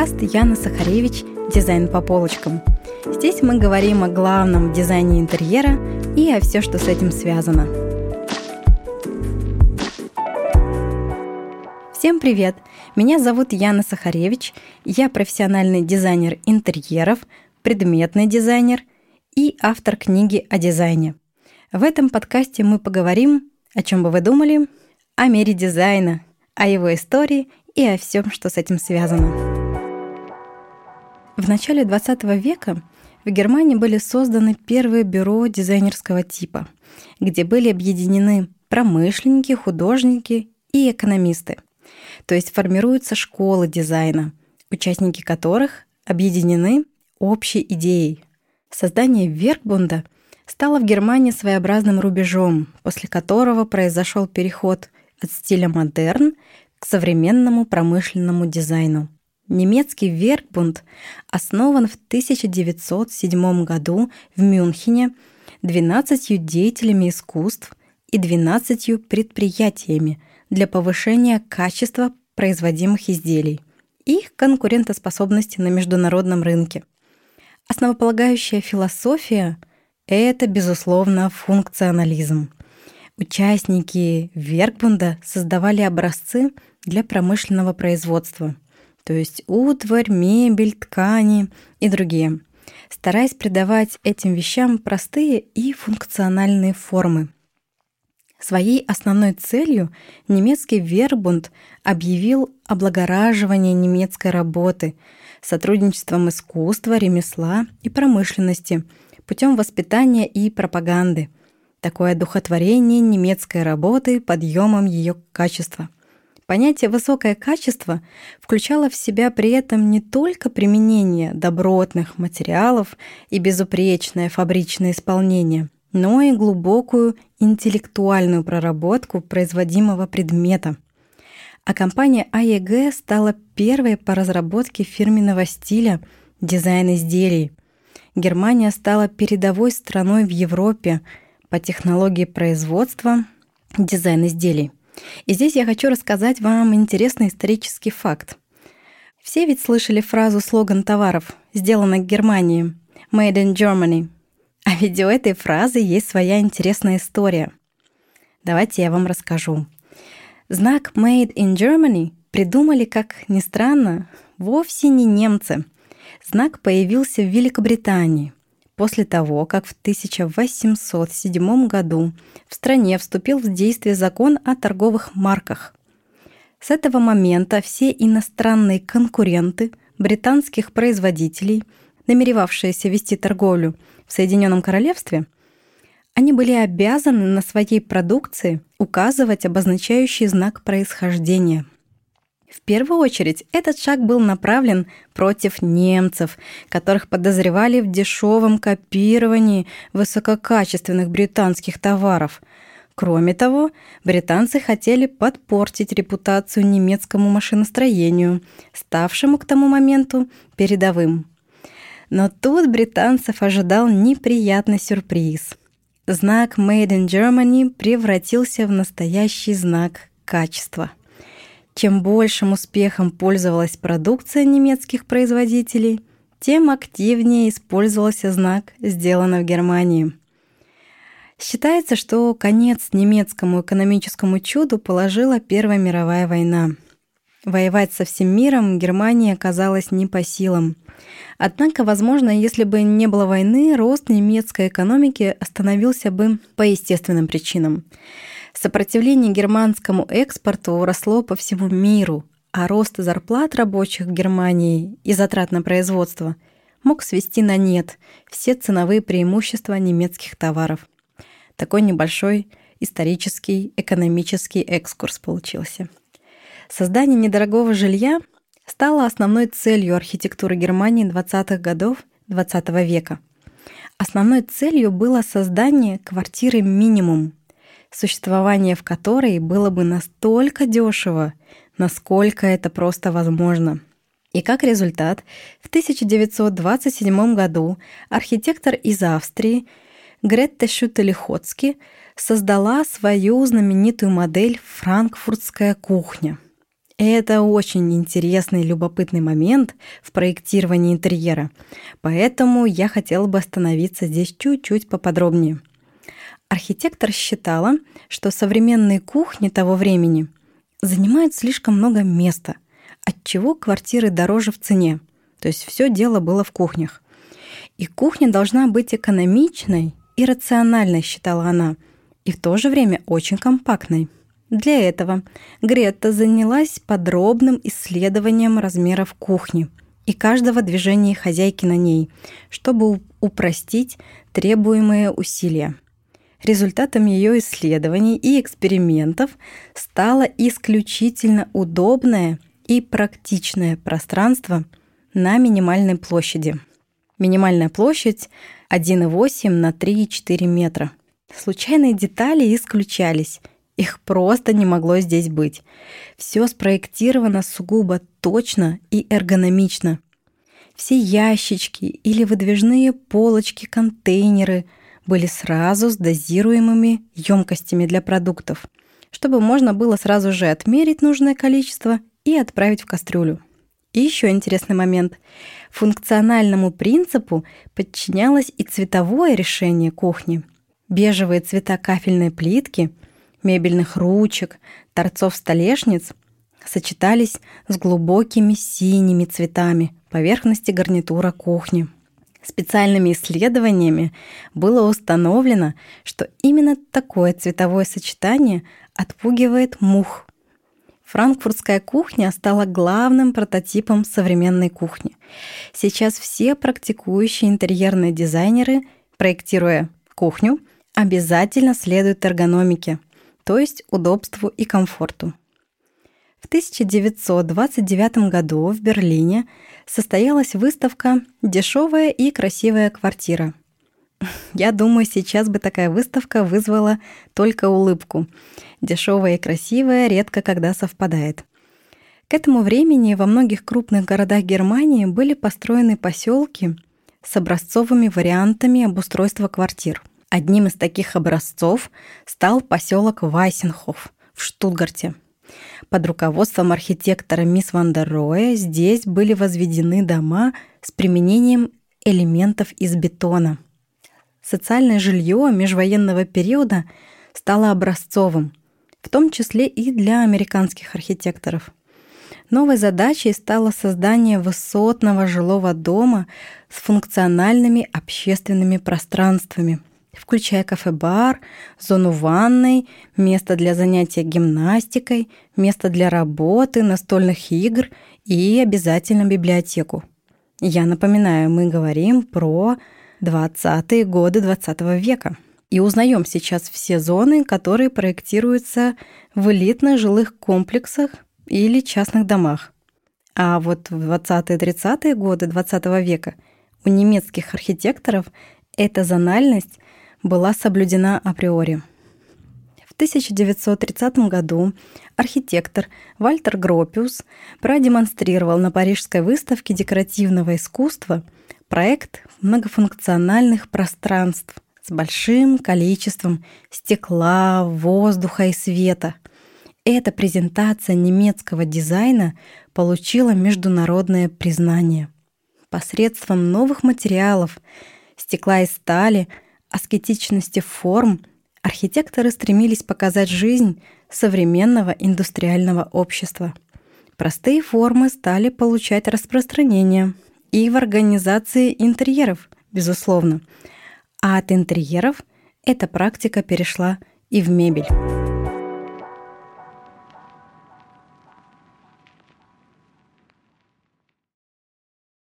подкаст Яна Сахаревич «Дизайн по полочкам». Здесь мы говорим о главном дизайне интерьера и о все, что с этим связано. Всем привет! Меня зовут Яна Сахаревич. Я профессиональный дизайнер интерьеров, предметный дизайнер и автор книги о дизайне. В этом подкасте мы поговорим, о чем бы вы думали, о мире дизайна, о его истории и о всем, что с этим связано. В начале 20 века в Германии были созданы первые бюро дизайнерского типа, где были объединены промышленники, художники и экономисты. То есть формируются школы дизайна, участники которых объединены общей идеей. Создание Веркбунда стало в Германии своеобразным рубежом, после которого произошел переход от стиля модерн к современному промышленному дизайну. Немецкий Веркбунд основан в 1907 году в Мюнхене 12 деятелями искусств и 12 предприятиями для повышения качества производимых изделий и их конкурентоспособности на международном рынке. Основополагающая философия — это, безусловно, функционализм. Участники Веркбунда создавали образцы для промышленного производства — то есть утварь, мебель, ткани и другие, стараясь придавать этим вещам простые и функциональные формы. Своей основной целью немецкий Вербунд объявил облагораживание немецкой работы сотрудничеством искусства, ремесла и промышленности путем воспитания и пропаганды. Такое одухотворение немецкой работы подъемом ее качества – Понятие «высокое качество» включало в себя при этом не только применение добротных материалов и безупречное фабричное исполнение, но и глубокую интеллектуальную проработку производимого предмета. А компания АЕГ стала первой по разработке фирменного стиля дизайн изделий. Германия стала передовой страной в Европе по технологии производства дизайн изделий. И здесь я хочу рассказать вам интересный исторический факт. Все ведь слышали фразу слоган товаров «Сделано в Германии» «Made in Germany». А ведь у этой фразы есть своя интересная история. Давайте я вам расскажу. Знак «Made in Germany» придумали, как ни странно, вовсе не немцы. Знак появился в Великобритании – после того, как в 1807 году в стране вступил в действие закон о торговых марках. С этого момента все иностранные конкуренты британских производителей, намеревавшиеся вести торговлю в Соединенном Королевстве, они были обязаны на своей продукции указывать обозначающий знак происхождения – в первую очередь этот шаг был направлен против немцев, которых подозревали в дешевом копировании высококачественных британских товаров. Кроме того, британцы хотели подпортить репутацию немецкому машиностроению, ставшему к тому моменту передовым. Но тут британцев ожидал неприятный сюрприз. Знак «Made in Germany» превратился в настоящий знак качества – чем большим успехом пользовалась продукция немецких производителей, тем активнее использовался знак «Сделано в Германии». Считается, что конец немецкому экономическому чуду положила Первая мировая война. Воевать со всем миром Германии оказалось не по силам. Однако, возможно, если бы не было войны, рост немецкой экономики остановился бы по естественным причинам. Сопротивление германскому экспорту росло по всему миру, а рост зарплат рабочих в Германии и затрат на производство мог свести на нет все ценовые преимущества немецких товаров. Такой небольшой исторический экономический экскурс получился. Создание недорогого жилья стало основной целью архитектуры Германии 20-х годов XX -го века. Основной целью было создание квартиры минимум, существование в которой было бы настолько дешево, насколько это просто возможно. И как результат, в 1927 году архитектор из Австрии Гретта Шютелихоцки создала свою знаменитую модель «Франкфуртская кухня». Это очень интересный, любопытный момент в проектировании интерьера, поэтому я хотела бы остановиться здесь чуть-чуть поподробнее. Архитектор считала, что современные кухни того времени занимают слишком много места, отчего квартиры дороже в цене. То есть все дело было в кухнях. И кухня должна быть экономичной и рациональной, считала она, и в то же время очень компактной. Для этого Гретта занялась подробным исследованием размеров кухни и каждого движения хозяйки на ней, чтобы упростить требуемые усилия. Результатом ее исследований и экспериментов стало исключительно удобное и практичное пространство на минимальной площади. Минимальная площадь 1,8 на 3,4 метра. Случайные детали исключались – их просто не могло здесь быть. Все спроектировано сугубо точно и эргономично. Все ящички или выдвижные полочки, контейнеры были сразу с дозируемыми емкостями для продуктов, чтобы можно было сразу же отмерить нужное количество и отправить в кастрюлю. И еще интересный момент. Функциональному принципу подчинялось и цветовое решение кухни. Бежевые цвета кафельной плитки мебельных ручек, торцов столешниц сочетались с глубокими синими цветами поверхности гарнитура кухни. Специальными исследованиями было установлено, что именно такое цветовое сочетание отпугивает мух. Франкфуртская кухня стала главным прототипом современной кухни. Сейчас все практикующие интерьерные дизайнеры, проектируя кухню, обязательно следуют эргономике – то есть удобству и комфорту. В 1929 году в Берлине состоялась выставка «Дешевая и красивая квартира». Я думаю, сейчас бы такая выставка вызвала только улыбку. Дешевая и красивая редко когда совпадает. К этому времени во многих крупных городах Германии были построены поселки с образцовыми вариантами обустройства квартир. Одним из таких образцов стал поселок Вайсенхоф в Штутгарте. Под руководством архитектора мисс Вандероя здесь были возведены дома с применением элементов из бетона. Социальное жилье межвоенного периода стало образцовым, в том числе и для американских архитекторов. Новой задачей стало создание высотного жилого дома с функциональными общественными пространствами – включая кафе-бар, зону ванной, место для занятия гимнастикой, место для работы, настольных игр и обязательно библиотеку. Я напоминаю, мы говорим про 20-е годы 20 века. И узнаем сейчас все зоны, которые проектируются в элитных жилых комплексах или частных домах. А вот в 20-30-е годы 20 века у немецких архитекторов эта зональность была соблюдена априори. В 1930 году архитектор Вальтер Гропиус продемонстрировал на Парижской выставке декоративного искусства проект многофункциональных пространств с большим количеством стекла, воздуха и света. Эта презентация немецкого дизайна получила международное признание. Посредством новых материалов, стекла и стали – аскетичности форм архитекторы стремились показать жизнь современного индустриального общества. Простые формы стали получать распространение и в организации интерьеров, безусловно. А от интерьеров эта практика перешла и в мебель.